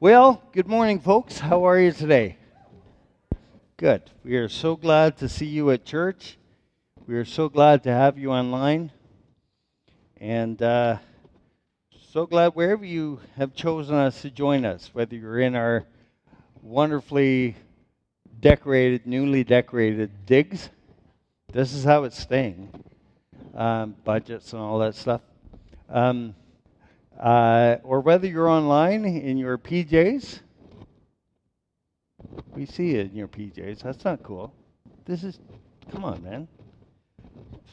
Well, good morning, folks. How are you today? Good. We are so glad to see you at church. We are so glad to have you online. And uh, so glad wherever you have chosen us to join us, whether you're in our wonderfully decorated, newly decorated digs. This is how it's staying. Um, budgets and all that stuff. Um, uh, or whether you're online in your PJs. We see it in your PJs. That's not cool. This is, come on, man.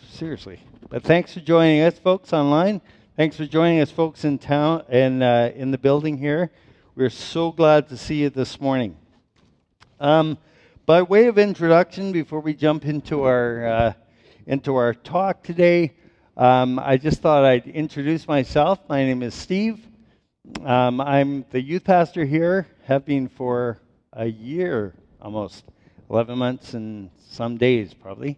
Seriously. But thanks for joining us, folks, online. Thanks for joining us, folks in town and uh, in the building here. We're so glad to see you this morning. Um, by way of introduction, before we jump into our uh, into our talk today, um, I just thought I'd introduce myself. My name is Steve. Um, I'm the youth pastor here, have been for a year almost, 11 months and some days probably.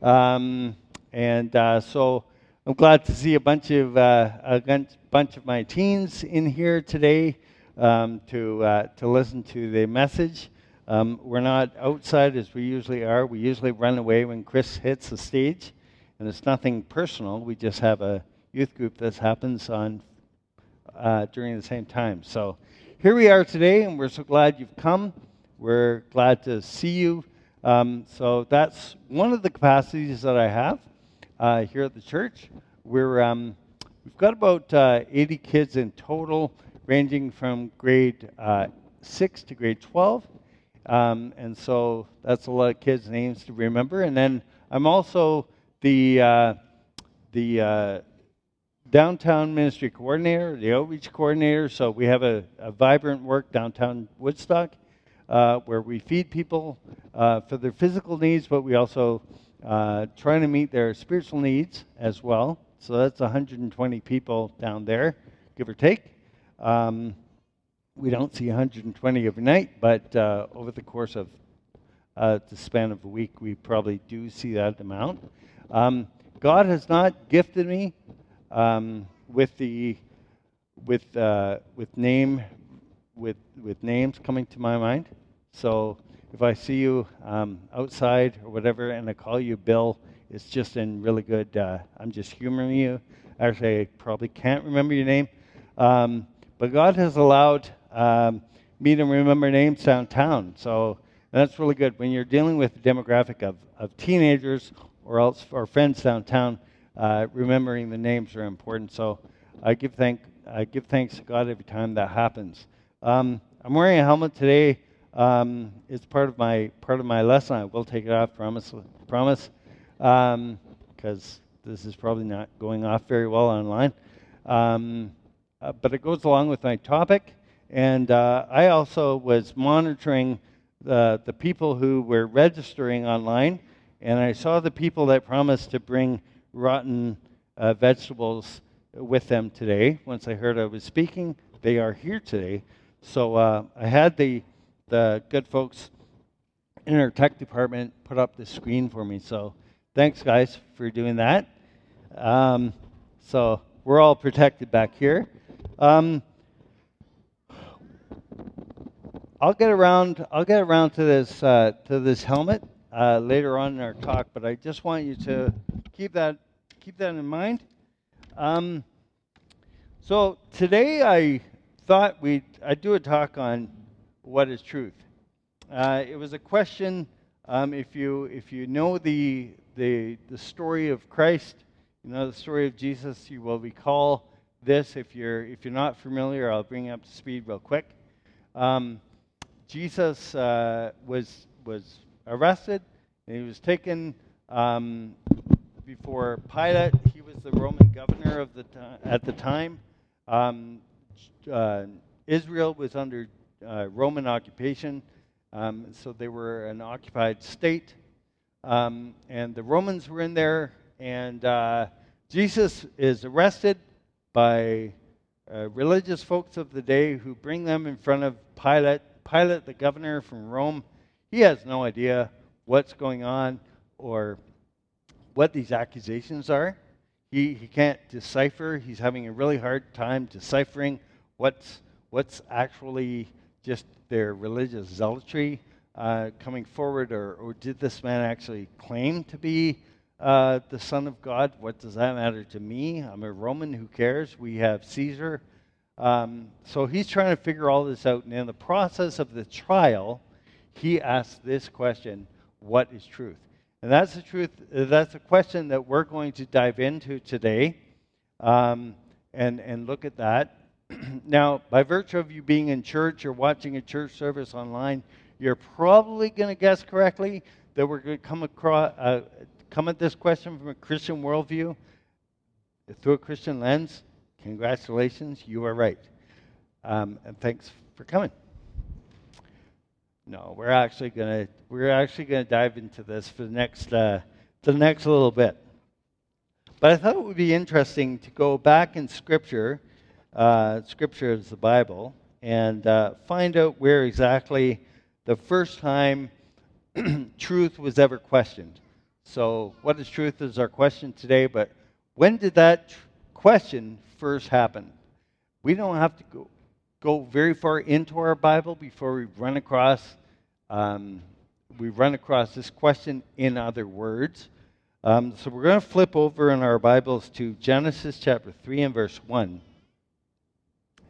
Um, and uh, so I'm glad to see a bunch of uh, a bunch of my teens in here today um, to uh, to listen to the message. Um, we're not outside as we usually are. We usually run away when Chris hits the stage and it's nothing personal. We just have a youth group that happens on uh, during the same time. So here we are today, and we're so glad you've come. We're glad to see you. Um, so that's one of the capacities that I have uh, here at the church. We're um, we've got about uh, 80 kids in total, ranging from grade uh, six to grade 12. Um, and so that's a lot of kids' names to remember. And then I'm also the uh, the uh, downtown ministry coordinator, the outreach coordinator. So we have a, a vibrant work downtown Woodstock uh, where we feed people uh, for their physical needs, but we also uh, try to meet their spiritual needs as well. So that's 120 people down there, give or take. Um, we don't see 120 every night, but uh, over the course of the span of a week, we probably do see that amount. Um, God has not gifted me um, with the with uh, with name with with names coming to my mind. So if I see you um, outside or whatever, and I call you Bill, it's just in really good. Uh, I'm just humoring you. Actually, I probably can't remember your name, um, but God has allowed um, me to remember names downtown. So that's really good when you're dealing with the demographic of, of teenagers or else our friends downtown, uh, remembering the names are important. So I give thank I give thanks to God every time that happens. Um, I'm wearing a helmet today. Um, it's part of my part of my lesson. I will take it off, promise, promise, because um, this is probably not going off very well online. Um, uh, but it goes along with my topic, and uh, I also was monitoring the the people who were registering online and I saw the people that promised to bring rotten uh, vegetables with them today. Once I heard I was speaking, they are here today. So uh, I had the the good folks in our tech department put up the screen for me. So thanks, guys, for doing that. Um, so we're all protected back here. Um, I'll get around. I'll get around to this uh, to this helmet uh, later on in our talk, but I just want you to keep that keep that in mind. Um, so today I thought we'd I'd do a talk on what is truth. Uh, it was a question. Um, if you if you know the the the story of Christ, you know the story of Jesus, you will recall this. If you're if you're not familiar, I'll bring you up to speed real quick. Um, Jesus uh, was was arrested and he was taken um, before Pilate. He was the Roman governor of the at the time. Um, uh, Israel was under uh, Roman occupation, um, so they were an occupied state. Um, and the Romans were in there, and uh, Jesus is arrested by uh, religious folks of the day who bring them in front of Pilate. Pilate, the governor from Rome, he has no idea what's going on or what these accusations are. He, he can't decipher. He's having a really hard time deciphering what's, what's actually just their religious zealotry uh, coming forward, or, or, did this man actually claim to be uh, the Son of God? What does that matter to me? I'm a Roman, who cares? We have Caesar. Um, so he's trying to figure all this out. And in the process of the trial, he asks this question What is truth? And that's the truth, that's a question that we're going to dive into today um, and, and look at that. now, by virtue of you being in church or watching a church service online, you're probably going to guess correctly that we're going to come across uh, come at this question from a Christian worldview through a Christian lens. Congratulations, you are right, um, and thanks for coming. No, we're actually going to we're actually to dive into this for the next uh, the next little bit. But I thought it would be interesting to go back in Scripture. Uh, scripture is the Bible, and uh, find out where exactly the first time truth was ever questioned. So, what is truth is our question today, but when did that tr- question first happen? We don't have to go, go very far into our Bible before we run across um, we run across this question in other words. Um, so we're going to flip over in our Bibles to Genesis chapter 3 and verse 1.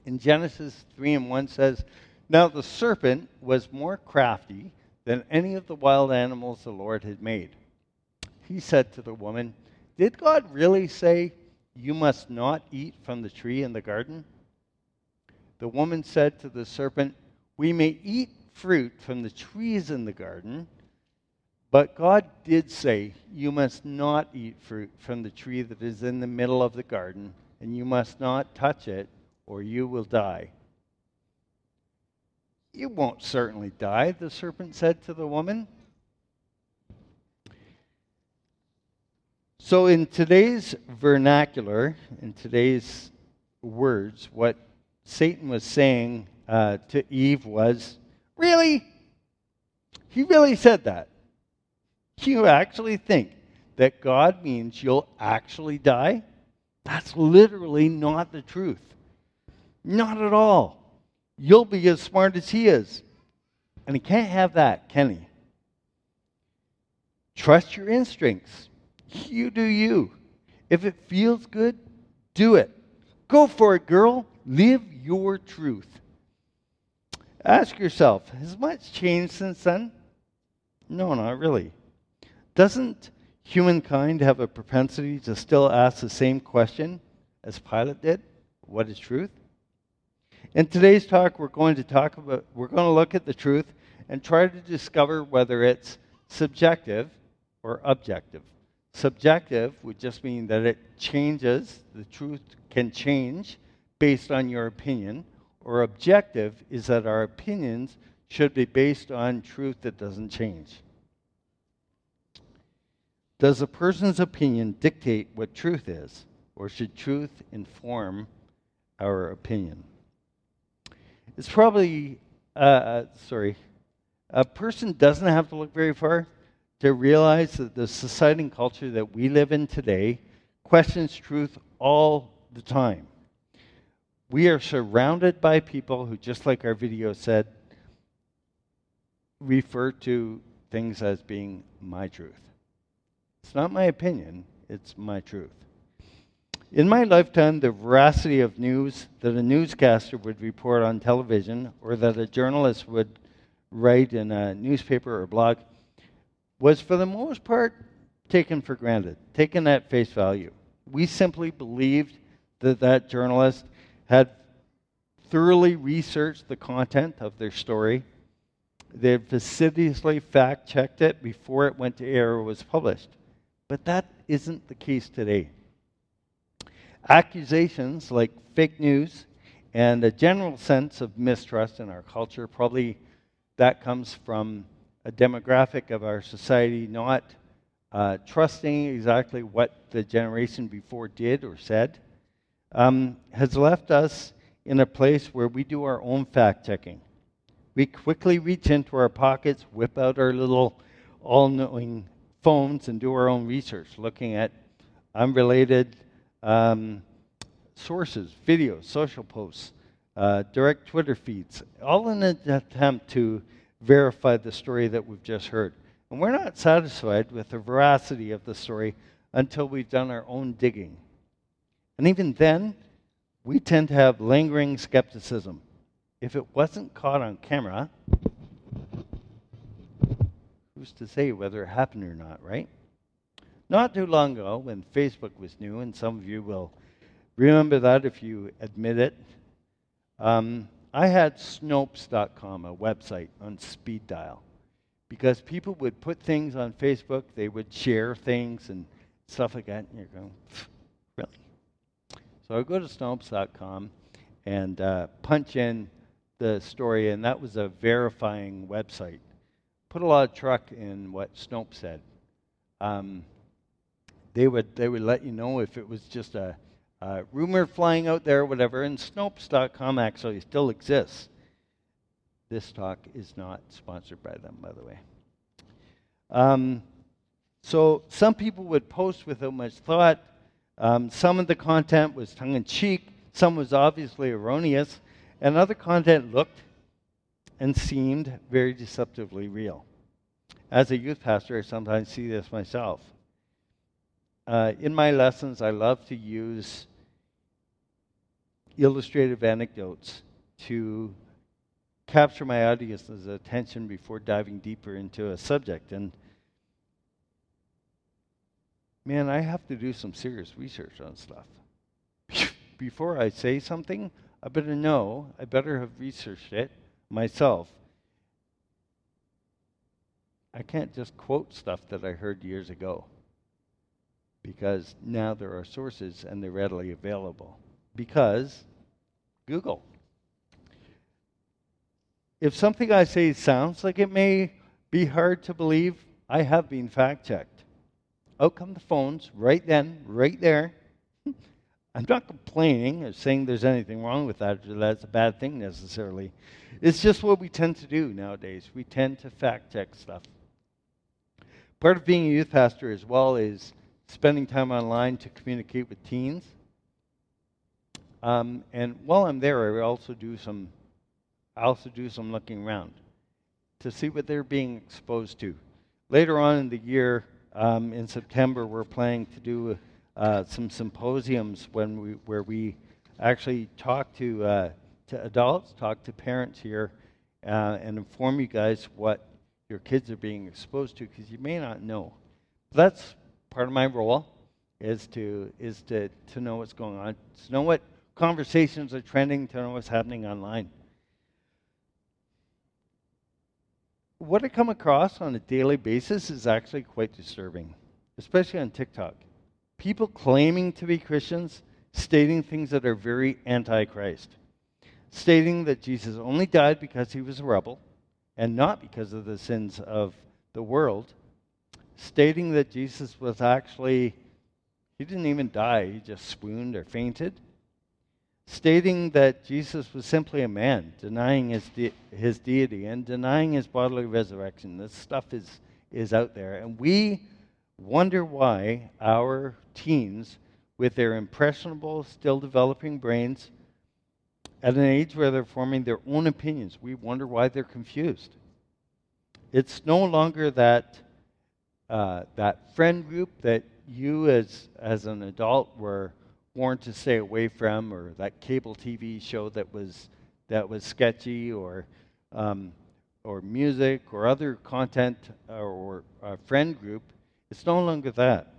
In Genesis 3 and 1 says, now the serpent was more crafty than any of the wild animals the Lord had made. He said to the woman, Did God really say, You must not eat from the tree in the garden? The woman said to the serpent, We may eat fruit from the trees in the garden, but God did say, You must not eat fruit from the tree that is in the middle of the garden, and you must not touch it, or you will die. You won't certainly die, the serpent said to the woman. So, in today's vernacular, in today's words, what Satan was saying uh, to Eve was, Really? He really said that. You actually think that God means you'll actually die? That's literally not the truth. Not at all. You'll be as smart as he is. And he can't have that, can he? Trust your instincts. You do you. If it feels good, do it. Go for it, girl. Live your truth. Ask yourself has much changed since then? No, not really. Doesn't humankind have a propensity to still ask the same question as Pilate did? What is truth? In today's talk, we're going to talk about, we're going to look at the truth and try to discover whether it's subjective or objective. Subjective would just mean that it changes, the truth can change based on your opinion, or objective is that our opinions should be based on truth that doesn't change. Does a person's opinion dictate what truth is, or should truth inform our opinion? It's probably, uh, uh, sorry, a person doesn't have to look very far to realize that the society and culture that we live in today questions truth all the time. We are surrounded by people who, just like our video said, refer to things as being my truth. It's not my opinion, it's my truth. In my lifetime, the veracity of news that a newscaster would report on television or that a journalist would write in a newspaper or blog was, for the most part, taken for granted, taken at face value. We simply believed that that journalist had thoroughly researched the content of their story. They had fastidiously fact checked it before it went to air or was published. But that isn't the case today. Accusations like fake news and a general sense of mistrust in our culture, probably that comes from a demographic of our society not uh, trusting exactly what the generation before did or said, um, has left us in a place where we do our own fact checking. We quickly reach into our pockets, whip out our little all knowing phones, and do our own research, looking at unrelated um, sources, videos, social posts, uh, direct Twitter feeds, all in an attempt to verify the story that we've just heard. And we're not satisfied with the veracity of the story until we've done our own digging. And even then, we tend to have lingering skepticism. If it wasn't caught on camera, who's to say whether it happened or not, right? Not too long ago, when Facebook was new, and some of you will remember that if you admit it, um, I had Snopes.com, a website on speed dial, because people would put things on Facebook, they would share things and stuff like that, and you're going, really? So I go to Snopes.com and uh, punch in the story, and that was a verifying website. Put a lot of truck in what Snopes said. Um, they would they would let you know if it was just a, a rumor flying out there or whatever. And Snopes.com actually still exists. This talk is not sponsored by them, by the way. Um, so some people would post without much thought. Um, some of the content was tongue in cheek. Some was obviously erroneous, and other content looked and seemed very deceptively real. As a youth pastor, I sometimes see this myself. Uh, in my lessons, I love to use illustrative anecdotes to capture my audience's attention before diving deeper into a subject. And man, I have to do some serious research on stuff. Before I say something, I better know, I better have researched it myself. I can't just quote stuff that I heard years ago because now there are sources and they're readily available. Because Google. If something I say sounds like it may be hard to believe, I have been fact checked. Out come the phones right then, right there. I'm not complaining or saying there's anything wrong with that that's a bad thing necessarily. It's just what we tend to do nowadays. We tend to fact check stuff. Part of being a youth pastor as well is spending time online to communicate with teens. Um, and while I'm there, I also do some, I also do some looking around to see what they're being exposed to. Later on in the year, um, in September, we're planning to do uh, some symposiums when we, where we actually talk to uh, to adults, talk to parents here, uh, and inform you guys what your kids are being exposed to, because you may not know. That's part of my role is to is to to know what's going on, to know what conversations are trending, to know what's happening online. What I come across on a daily basis is actually quite disturbing, especially on TikTok. People claiming to be Christians stating things that are very anti Christ, stating that Jesus only died because he was a rebel and not because of the sins of the world stating that Jesus was actually, he didn't even die, he just swooned or fainted. Stating that Jesus was simply a man, denying his, de- his deity and denying his bodily resurrection. This stuff is, is out there. And we wonder why our teens, with their impressionable, still developing brains, at an age where they're forming their own opinions, we wonder why they're confused. It's no longer that uh, that friend group that you as as an adult were warned to stay away from, or that cable TV show that was that was sketchy, or um, or music, or other content, or, or friend group. It's no longer that.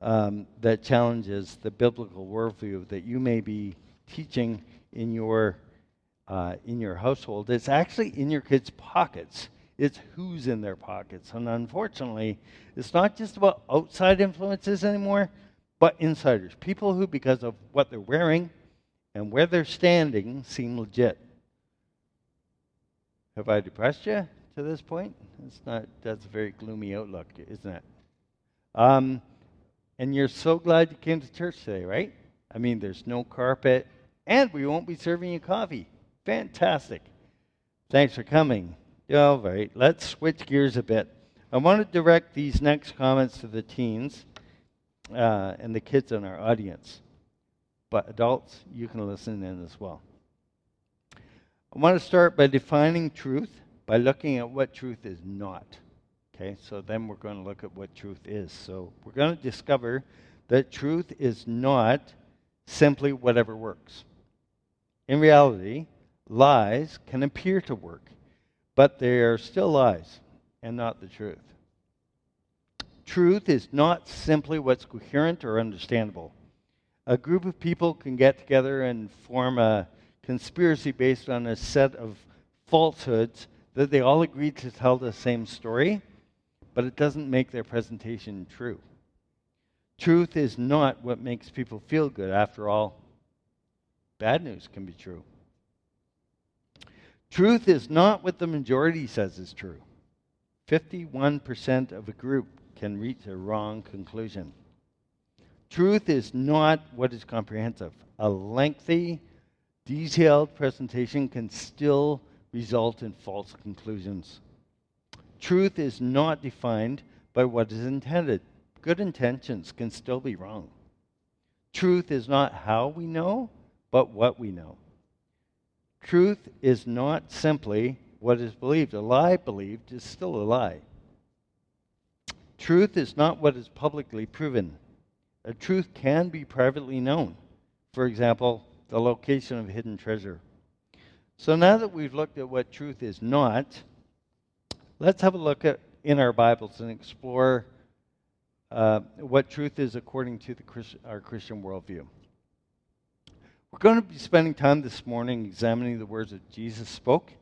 Um, that challenges the biblical worldview that you may be teaching in your uh, in your household. It's actually in your kids' pockets it's who's in their pockets. And unfortunately, it's not just about outside influences anymore, but insiders. People who, because of what they're wearing and where they're standing, seem legit. Have I depressed you to this point? It's not, that's a very gloomy outlook, isn't it? Um, and you're so glad you came to church today, right? I mean, there's no carpet, and we won't be serving you coffee. Fantastic. Thanks for coming. All right, let's switch gears a bit. I want to direct these next comments to the teens uh, and the kids in our audience. but adults, you can listen in as well. I want to start by defining truth by looking at what truth is not. Okay, so then we're going to look at what truth is. So we're going to discover that truth is not simply whatever works. In reality, lies can appear to work, but they are still lies and not the truth. Truth is not simply what's coherent or understandable. A group of people can get together and form a conspiracy based on a set of falsehoods that they all agree to tell the same story, but it doesn't make their presentation true. Truth is not what makes people feel good. After all, bad news can be true. Truth is not what the majority says is true. 51% of a group can reach a wrong conclusion. Truth is not what is comprehensive. A lengthy, detailed presentation can still result in false conclusions. Truth is not defined by what is intended. Good intentions can still be wrong. Truth is not how we know, but what we know. Truth is not simply what is believed. A lie believed is still a lie. Truth is not what is publicly proven. A truth can be privately known. For example, the location of hidden treasure. So now that we've looked at what truth is not, let's have a look at in our Bibles and explore uh, what truth is according to Christ, our Christian worldview. We're going to be spending time this morning examining the words that Jesus spoke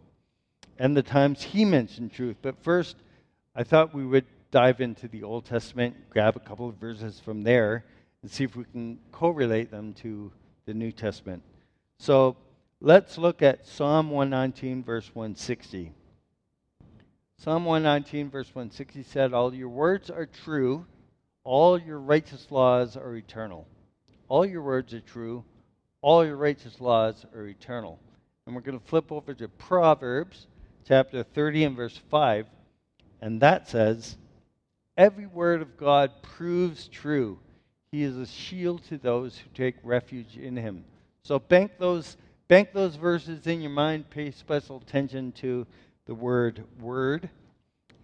and the times he mentioned truth. But first, I thought we would dive into the Old Testament, grab a couple of verses from there, and see if we can correlate them to the New Testament. So let's look at Psalm 119, verse 160. Psalm 119, verse 160 said, All your words are true, all your righteous laws are eternal. All your words are true, all your righteous laws are eternal. And we're going to flip over to Proverbs chapter 30 and verse 5, and that says, Every word of God proves true. He is a shield to those who take refuge in him. So bank those bank those verses in your mind, pay special attention to the word word.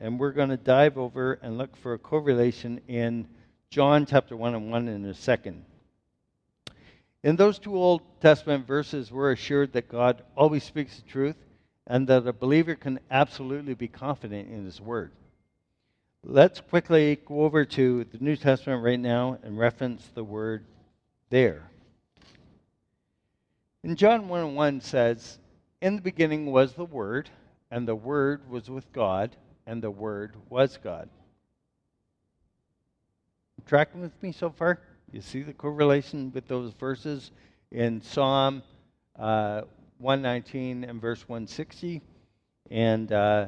And we're going to dive over and look for a correlation in John chapter 1 and 1 in a second. In those two Old Testament verses, we're assured that God always speaks the truth and that a believer can absolutely be confident in his word. Let's quickly go over to the New Testament right now and reference the word there. In John 1 1 says, In the beginning was the Word, and the Word was with God, and the Word was God. Tracking with me so far? You see the correlation with those verses in Psalm uh, 119 and verse 160. And uh,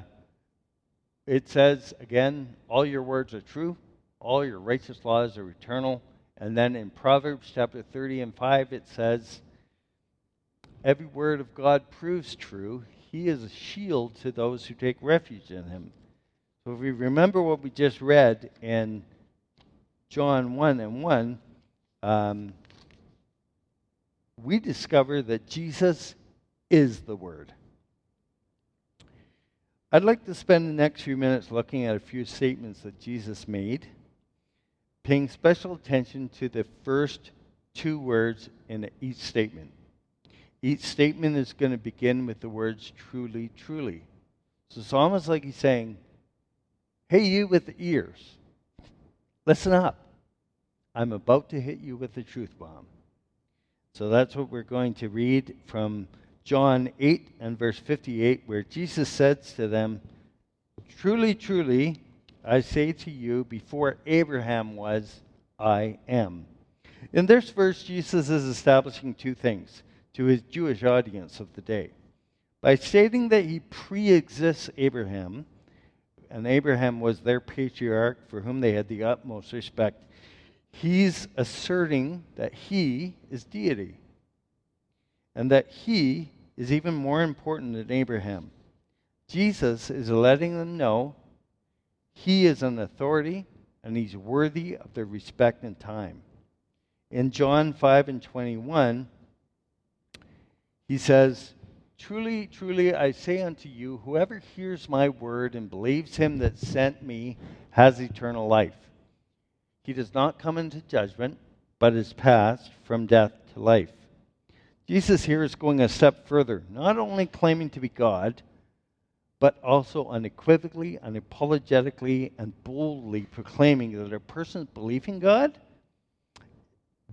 it says, again, all your words are true, all your righteous laws are eternal. And then in Proverbs chapter 30 and 5, it says, every word of God proves true. He is a shield to those who take refuge in him. So if we remember what we just read in John 1 and 1, um, we discover that Jesus is the Word. I'd like to spend the next few minutes looking at a few statements that Jesus made, paying special attention to the first two words in each statement. Each statement is going to begin with the words truly, truly. So it's almost like he's saying, Hey, you with the ears, listen up. I'm about to hit you with the truth bomb. So that's what we're going to read from John 8 and verse 58, where Jesus says to them, Truly, truly, I say to you, before Abraham was, I am. In this verse, Jesus is establishing two things to his Jewish audience of the day. By stating that he pre exists Abraham, and Abraham was their patriarch for whom they had the utmost respect, he's asserting that he is deity and that he is even more important than Abraham. Jesus is letting them know he is an authority and he's worthy of their respect and time. in John 5 and 21, he says, Truly, truly, I say unto you, whoever hears my word and believes him that sent me has eternal life. He does not come into judgment, but is passed from death to life. Jesus here is going a step further, not only claiming to be God, but also unequivocally, unapologetically, and boldly proclaiming that a person's belief in God,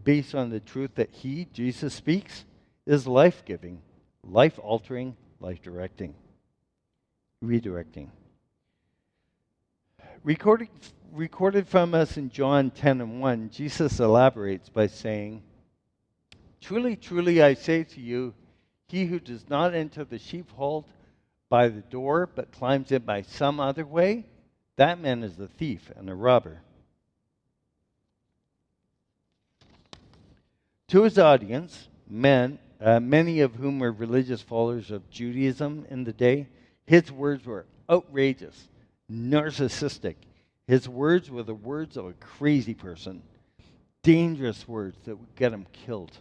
based on the truth that He, Jesus, speaks, is life giving, life altering, life directing, redirecting. Recorded, recorded from us in John 10 and 1, Jesus elaborates by saying, Truly, truly, I say to you, he who does not enter the sheepfold by the door, but climbs in by some other way, that man is a thief and a robber. To his audience, men, uh, many of whom were religious followers of Judaism in the day, his words were outrageous, narcissistic. His words were the words of a crazy person, dangerous words that would get him killed.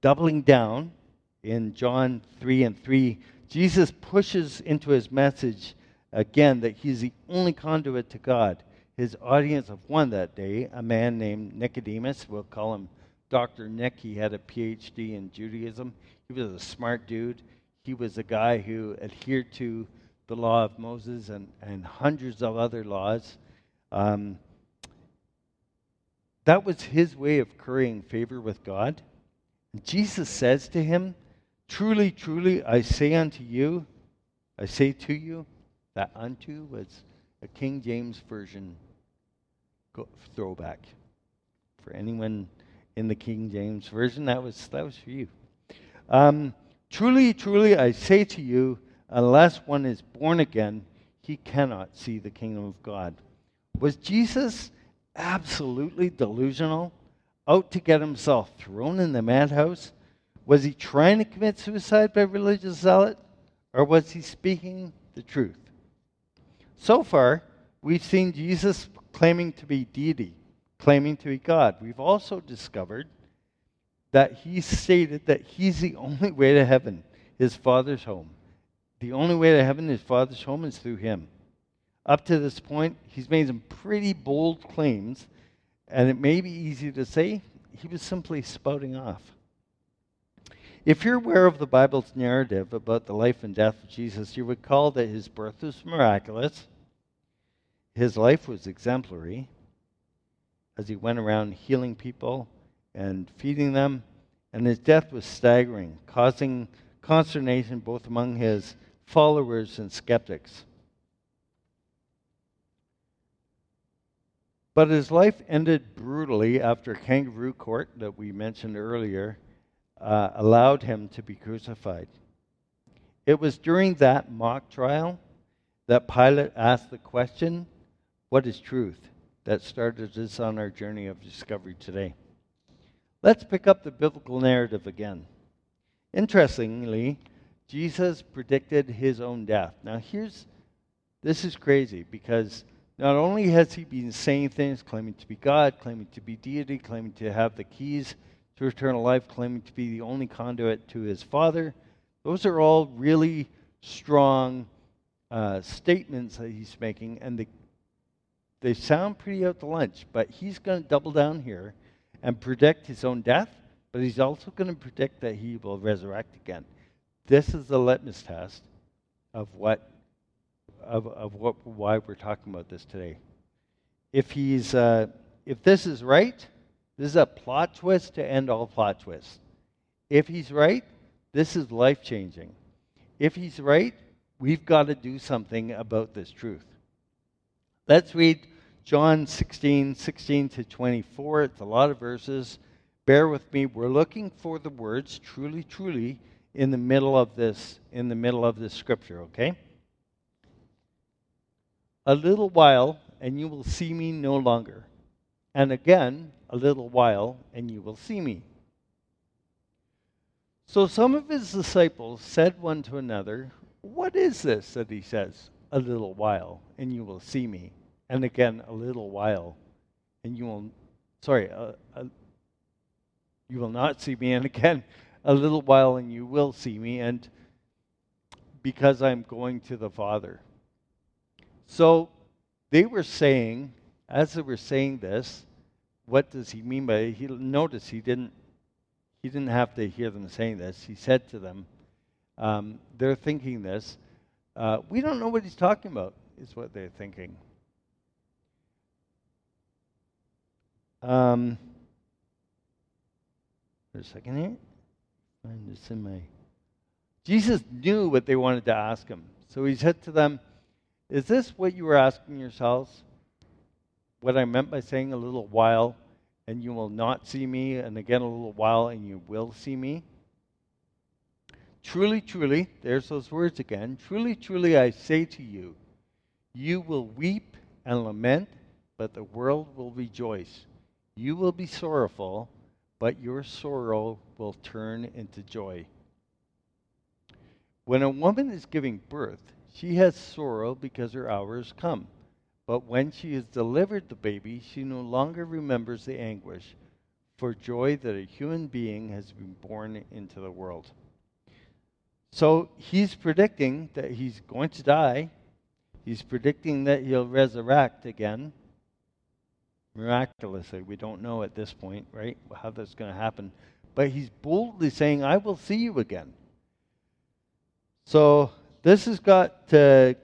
Doubling down in John 3 and 3, Jesus pushes into his message again that he's the only conduit to God. His audience of one that day, a man named Nicodemus, we'll call him Dr. Nick. He had a PhD in Judaism. He was a smart dude. He was a guy who adhered to the law of Moses and, and hundreds of other laws. Um, that was his way of currying favor with God. Jesus says to him, Truly, truly, I say unto you, I say to you, that unto was a King James Version throwback. For anyone in the King James Version, that was, that was for you. Um, truly, truly, I say to you, unless one is born again, he cannot see the kingdom of God. Was Jesus absolutely delusional, out to get himself thrown in the madhouse? Was he trying to commit suicide by religious zealot, or was he speaking the truth? So far, we've seen Jesus claiming to be deity, claiming to be God. We've also discovered that he stated that he's the only way to heaven, his Father's home. The only way to heaven, his Father's home, is through him. Up to this point, he's made some pretty bold claims, and it may be easy to say he was simply spouting off. If you're aware of the Bible's narrative about the life and death of Jesus, you recall that his birth was miraculous, his life was exemplary, as he went around healing people and feeding them, and his death was staggering, causing consternation both among his followers and skeptics. But his life ended brutally after kangaroo court that we mentioned earlier uh, allowed him to be crucified. It was during that mock trial that Pilate asked the question, What is truth? that started us on our journey of discovery today. Let's pick up the biblical narrative again. Interestingly, Jesus predicted his own death. Now, here's this is crazy because not only has he been saying things, claiming to be God, claiming to be deity, claiming to have the keys to eternal life, claiming to be the only conduit to his Father. Those are all really strong uh, statements that he's making, and the, they sound pretty out to lunch, but he's going to double down here and predict his own death, but he's also going to predict that he will resurrect again. This is the litmus test of what of, of what why we're talking about this today. If he's uh, if this is right, this is a plot twist to end all plot twists. If he's right, this is life changing. If he's right, we've got to do something about this truth. Let's read John 16, 16 to 24. It's a lot of verses. Bear with me. We're looking for the words truly, truly in the middle of this, in the middle of this scripture, okay? A little while, and you will see me no longer. And again, a little while, and you will see me. So some of his disciples said one to another, What is this that he says, a little while, and you will see me? And again, a little while, and you will sorry, uh, uh, you will not see me, and again, a little while and you will see me, and because I'm going to the Father. So they were saying, as they were saying this, what does he mean by? He notice he didn't he didn't have to hear them saying this. He said to them, um, they're thinking this. Uh, we don't know what he's talking about, is what they're thinking. Um, a second here. Find this in my. Jesus knew what they wanted to ask him. So he said to them, Is this what you were asking yourselves? What I meant by saying a little while and you will not see me, and again a little while and you will see me? Truly, truly, there's those words again. Truly, truly, I say to you, you will weep and lament, but the world will rejoice. You will be sorrowful, but your sorrow will turn into joy. When a woman is giving birth, she has sorrow because her hour has come. But when she has delivered the baby, she no longer remembers the anguish for joy that a human being has been born into the world. So he's predicting that he's going to die. He's predicting that he'll resurrect again miraculously. We don't know at this point, right, how that's going to happen. But he's boldly saying, I will see you again. So this has got to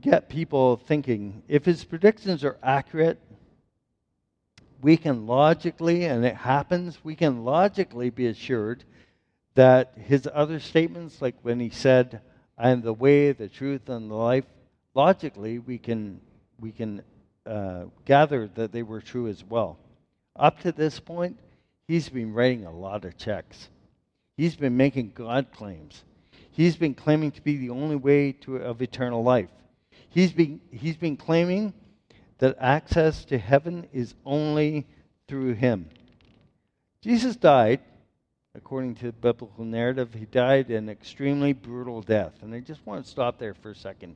get people thinking. If his predictions are accurate, we can logically, and it happens, we can logically be assured that his other statements, like when he said, I am the way, the truth, and the life, logically, we can, we can uh, gathered that they were true as well. Up to this point, he's been writing a lot of checks. He's been making God claims. He's been claiming to be the only way to, of eternal life. He's been, he's been claiming that access to heaven is only through him. Jesus died, according to the biblical narrative, he died an extremely brutal death. And I just want to stop there for a second.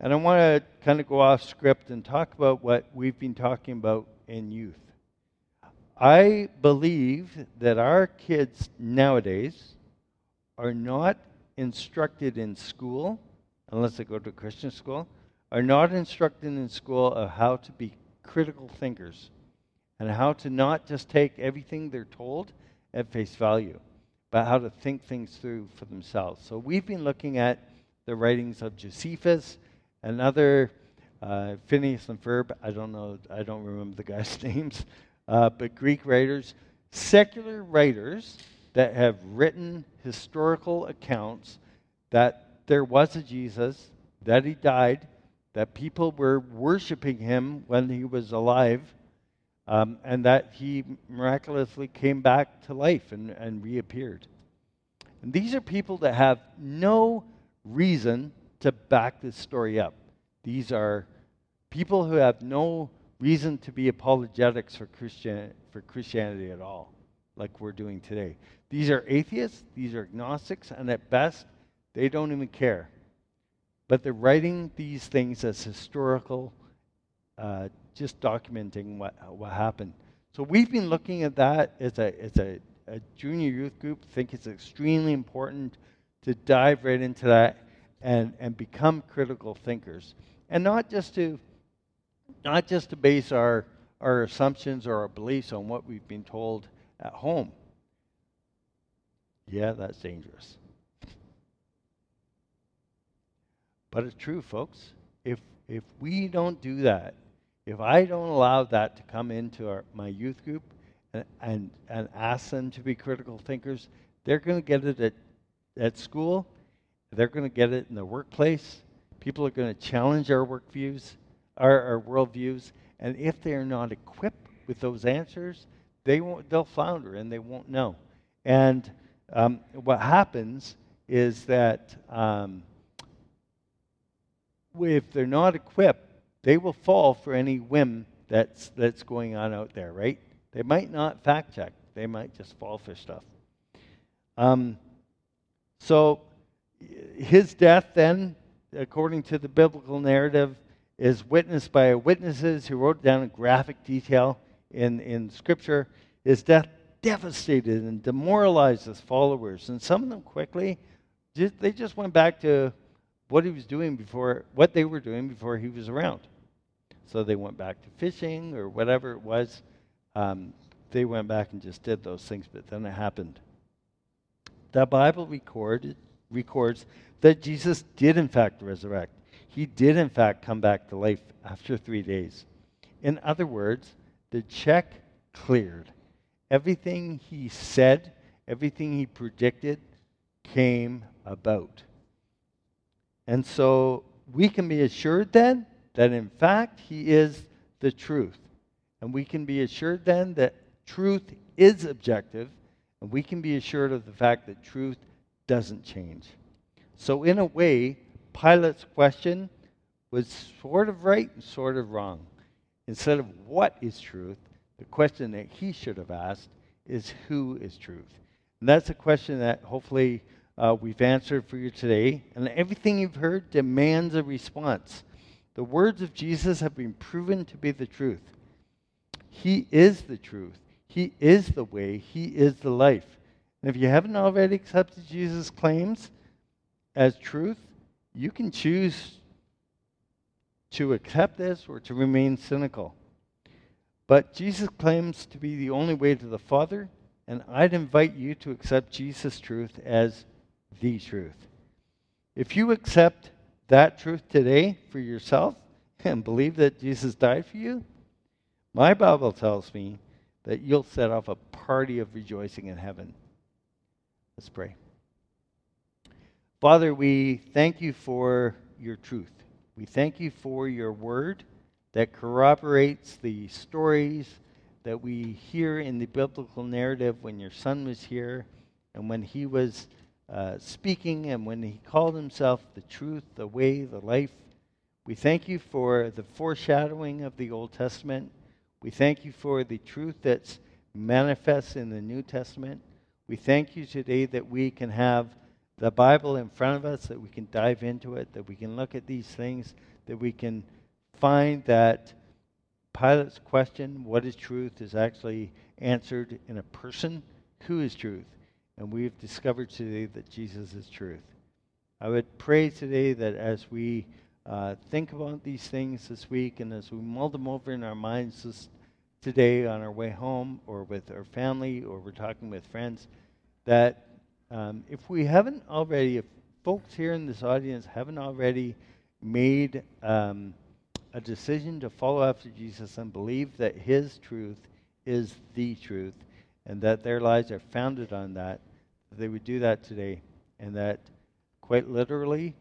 And I want to kind of go off script and talk about what we've been talking about in youth. I believe that our kids nowadays are not instructed in school, unless they go to Christian school, are not instructed in school of how to be critical thinkers and how to not just take everything they're told at face value, but how to think things through for themselves. So we've been looking at the writings of Josephus Another, uh, Phineas and Ferb, I don't know, I don't remember the guys' names, uh, but Greek writers, secular writers that have written historical accounts that there was a Jesus, that he died, that people were worshiping him when he was alive, um, and that he miraculously came back to life and, and reappeared. And these are people that have no reason to back this story up. These are people who have no reason to be apologetics for, Christian, for Christianity at all, like we're doing today. These are atheists, these are agnostics, and at best, they don't even care. But they're writing these things as historical, uh, just documenting what, what happened. So we've been looking at that as a, as a, a junior youth group. I think it's extremely important to dive right into that and, and become critical thinkers. And not just to not just to base our, our assumptions or our beliefs on what we've been told at home. Yeah, that's dangerous. But it's true, folks. If if we don't do that, if I don't allow that to come into our, my youth group and, and, and ask them to be critical thinkers, they're going to get it at, at school they're going to get it in the workplace. People are going to challenge our work views, our, our worldviews. And if they are not equipped with those answers, they won't, they'll flounder and they won't know. And um, what happens is that um, if they're not equipped, they will fall for any whim that's, that's going on out there, right? They might not fact check, they might just fall for stuff. Um, so his death, then, according to the biblical narrative, is witnessed by witnesses who wrote down in graphic detail in, in Scripture, is death devastated and demoralized his followers. And some of them quickly, just, they just went back to what he was doing before, what they were doing before he was around. So they went back to fishing or whatever it was. Um, they went back and just did those things, but then it happened. The Bible recorded, records that Jesus did, in fact, resurrect. He did, in fact, come back to life after three days. In other words, the check cleared. Everything he said, everything he predicted came about. And so we can be assured then that in fact he is the truth. And we can be assured then that truth is objective, and we can be assured of the fact that truth doesn't change. So, in a way, Pilate's question was sort of right and sort of wrong. Instead of what is truth, the question that he should have asked is who is truth? And that's a question that hopefully uh, we've answered for you today. And everything you've heard demands a response. The words of Jesus have been proven to be the truth. He is the truth. He is the way. He is the life. And if you haven't already accepted Jesus' claims as truth, you can choose to accept this or to remain cynical. But Jesus claims to be the only way to the Father, and I'd invite you to accept Jesus' truth as the truth. If you accept that truth today for yourself and believe that Jesus died for you, my Bible tells me that you'll set off a party of rejoicing in heaven. Let's pray. Father, we thank you for your truth. We thank you for your word that corroborates the stories that we hear in the biblical narrative when your son was here and when he was uh, speaking and when he called himself the truth, the way, the life. We thank you for the foreshadowing of the Old Testament. We thank you for the truth that's manifest in the New Testament. We thank you today that we can have the Bible in front of us, that we can dive into it, that we can look at these things, that we can find that Pilate's question, what is truth, is actually answered in a person who is truth. And we've discovered today that Jesus is truth. I would pray today that as we uh, think about these things this week and as we mull them over in our minds this, today on our way home or with our family or we're talking with friends, that um, if we haven't already, if folks here in this audience haven't already made um, a decision to follow after Jesus and believe that his truth is the truth and that their lives are founded on that, they would do that today, and that quite literally,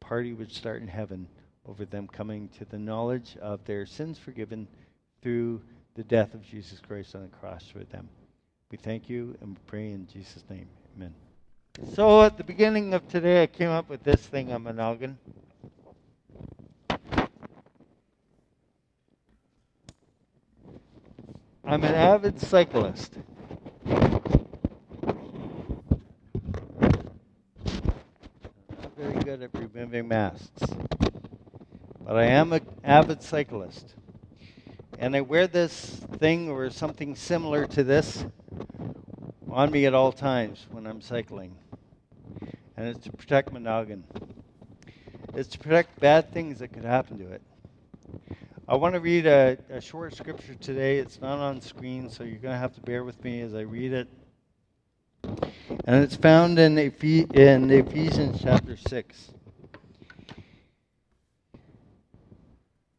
a party would start in heaven over them coming to the knowledge of their sins forgiven through the death of Jesus Christ on the cross for them. We thank you and we pray in Jesus' name. Amen. So at the beginning of today, I came up with this thing on my noggin. I'm an avid cyclist. I'm not very good at removing masks. But I am an avid cyclist. And I wear this thing or something similar to this on me at all times when I'm cycling. And it's to protect my noggin. It's to protect bad things that could happen to it. I want to read a, a short scripture today. It's not on screen, so you're going to have to bear with me as I read it. And it's found in, Ephes- in Ephesians chapter 6.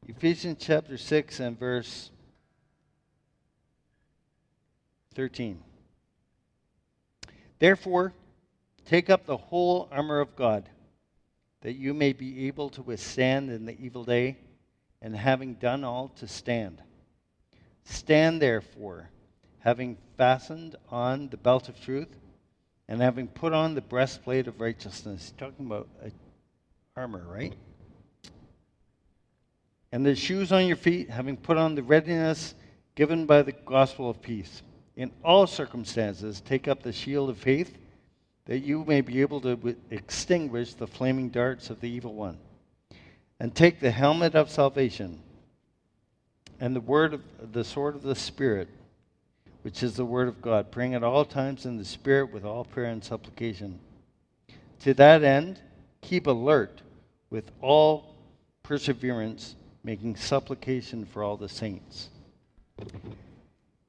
Ephesians chapter 6 and verse 13. Therefore, take up the whole armor of God, that you may be able to withstand in the evil day, and having done all, to stand. Stand therefore, having fastened on the belt of truth and having put on the breastplate of righteousness. Talking about armor, right? And the shoes on your feet, having put on the readiness given by the gospel of peace. In all circumstances, take up the shield of faith, that you may be able to extinguish the flaming darts of the evil one. And take the helmet of salvation and the word of the sword of the Spirit, which is the word of God, praying at all times in the Spirit with all prayer and supplication. To that end, keep alert with all perseverance, making supplication for all the saints.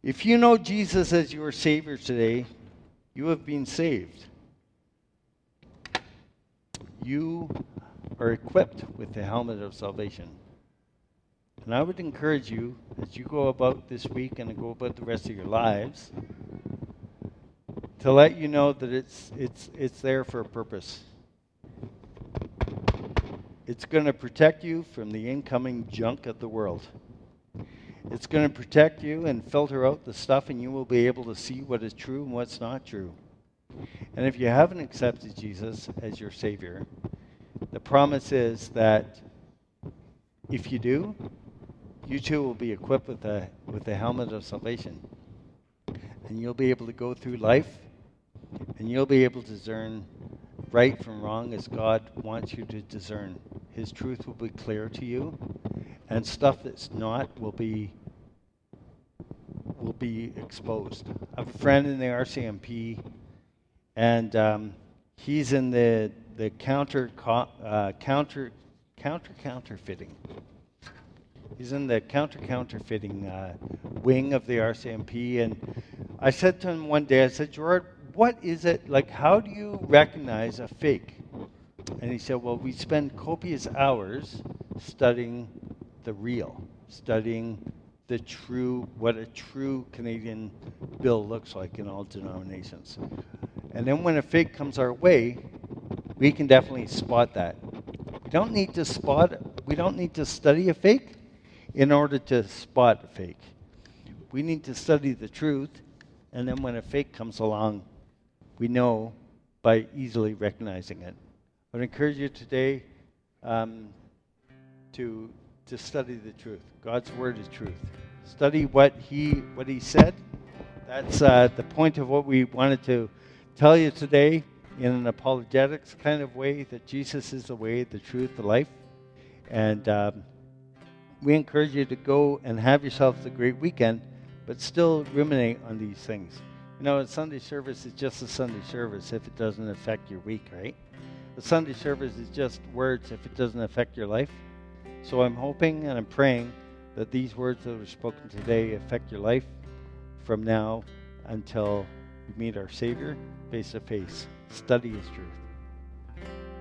If you know Jesus as your Savior today, you have been saved. You are equipped with the helmet of salvation. And I would encourage you, as you go about this week and go about the rest of your lives, to let you know that it's, it's, it's there for a purpose. It's going to protect you from the incoming junk of the world. It's going to protect you and filter out the stuff, and you will be able to see what is true and what's not true. And if you haven't accepted Jesus as your Savior, the promise is that if you do, you too will be equipped with the, with the helmet of salvation. And you'll be able to go through life, and you'll be able to discern right from wrong as God wants you to discern. His truth will be clear to you, and stuff that's not will be will be exposed. I have a friend in the RCMP, and um, he's in the the counter uh, counter counter counterfeiting. He's in the counter counterfeiting uh, wing of the RCMP, and I said to him one day, I said, Gerard, what is it like? How do you recognize a fake? And he said, Well, we spend copious hours studying the real, studying the true, what a true Canadian bill looks like in all denominations. And then when a fake comes our way, we can definitely spot that. We don't need to spot, we don't need to study a fake in order to spot a fake. We need to study the truth, and then when a fake comes along, we know by easily recognizing it. I would encourage you today um, to, to study the truth. God's word is truth. Study what he, what he said. That's uh, the point of what we wanted to tell you today in an apologetics kind of way that Jesus is the way, the truth, the life. And um, we encourage you to go and have yourself a great weekend, but still ruminate on these things. You know, a Sunday service is just a Sunday service if it doesn't affect your week, right? A Sunday service is just words if it doesn't affect your life. So I'm hoping and I'm praying that these words that were spoken today affect your life from now until we meet our Savior face to face. Study His truth.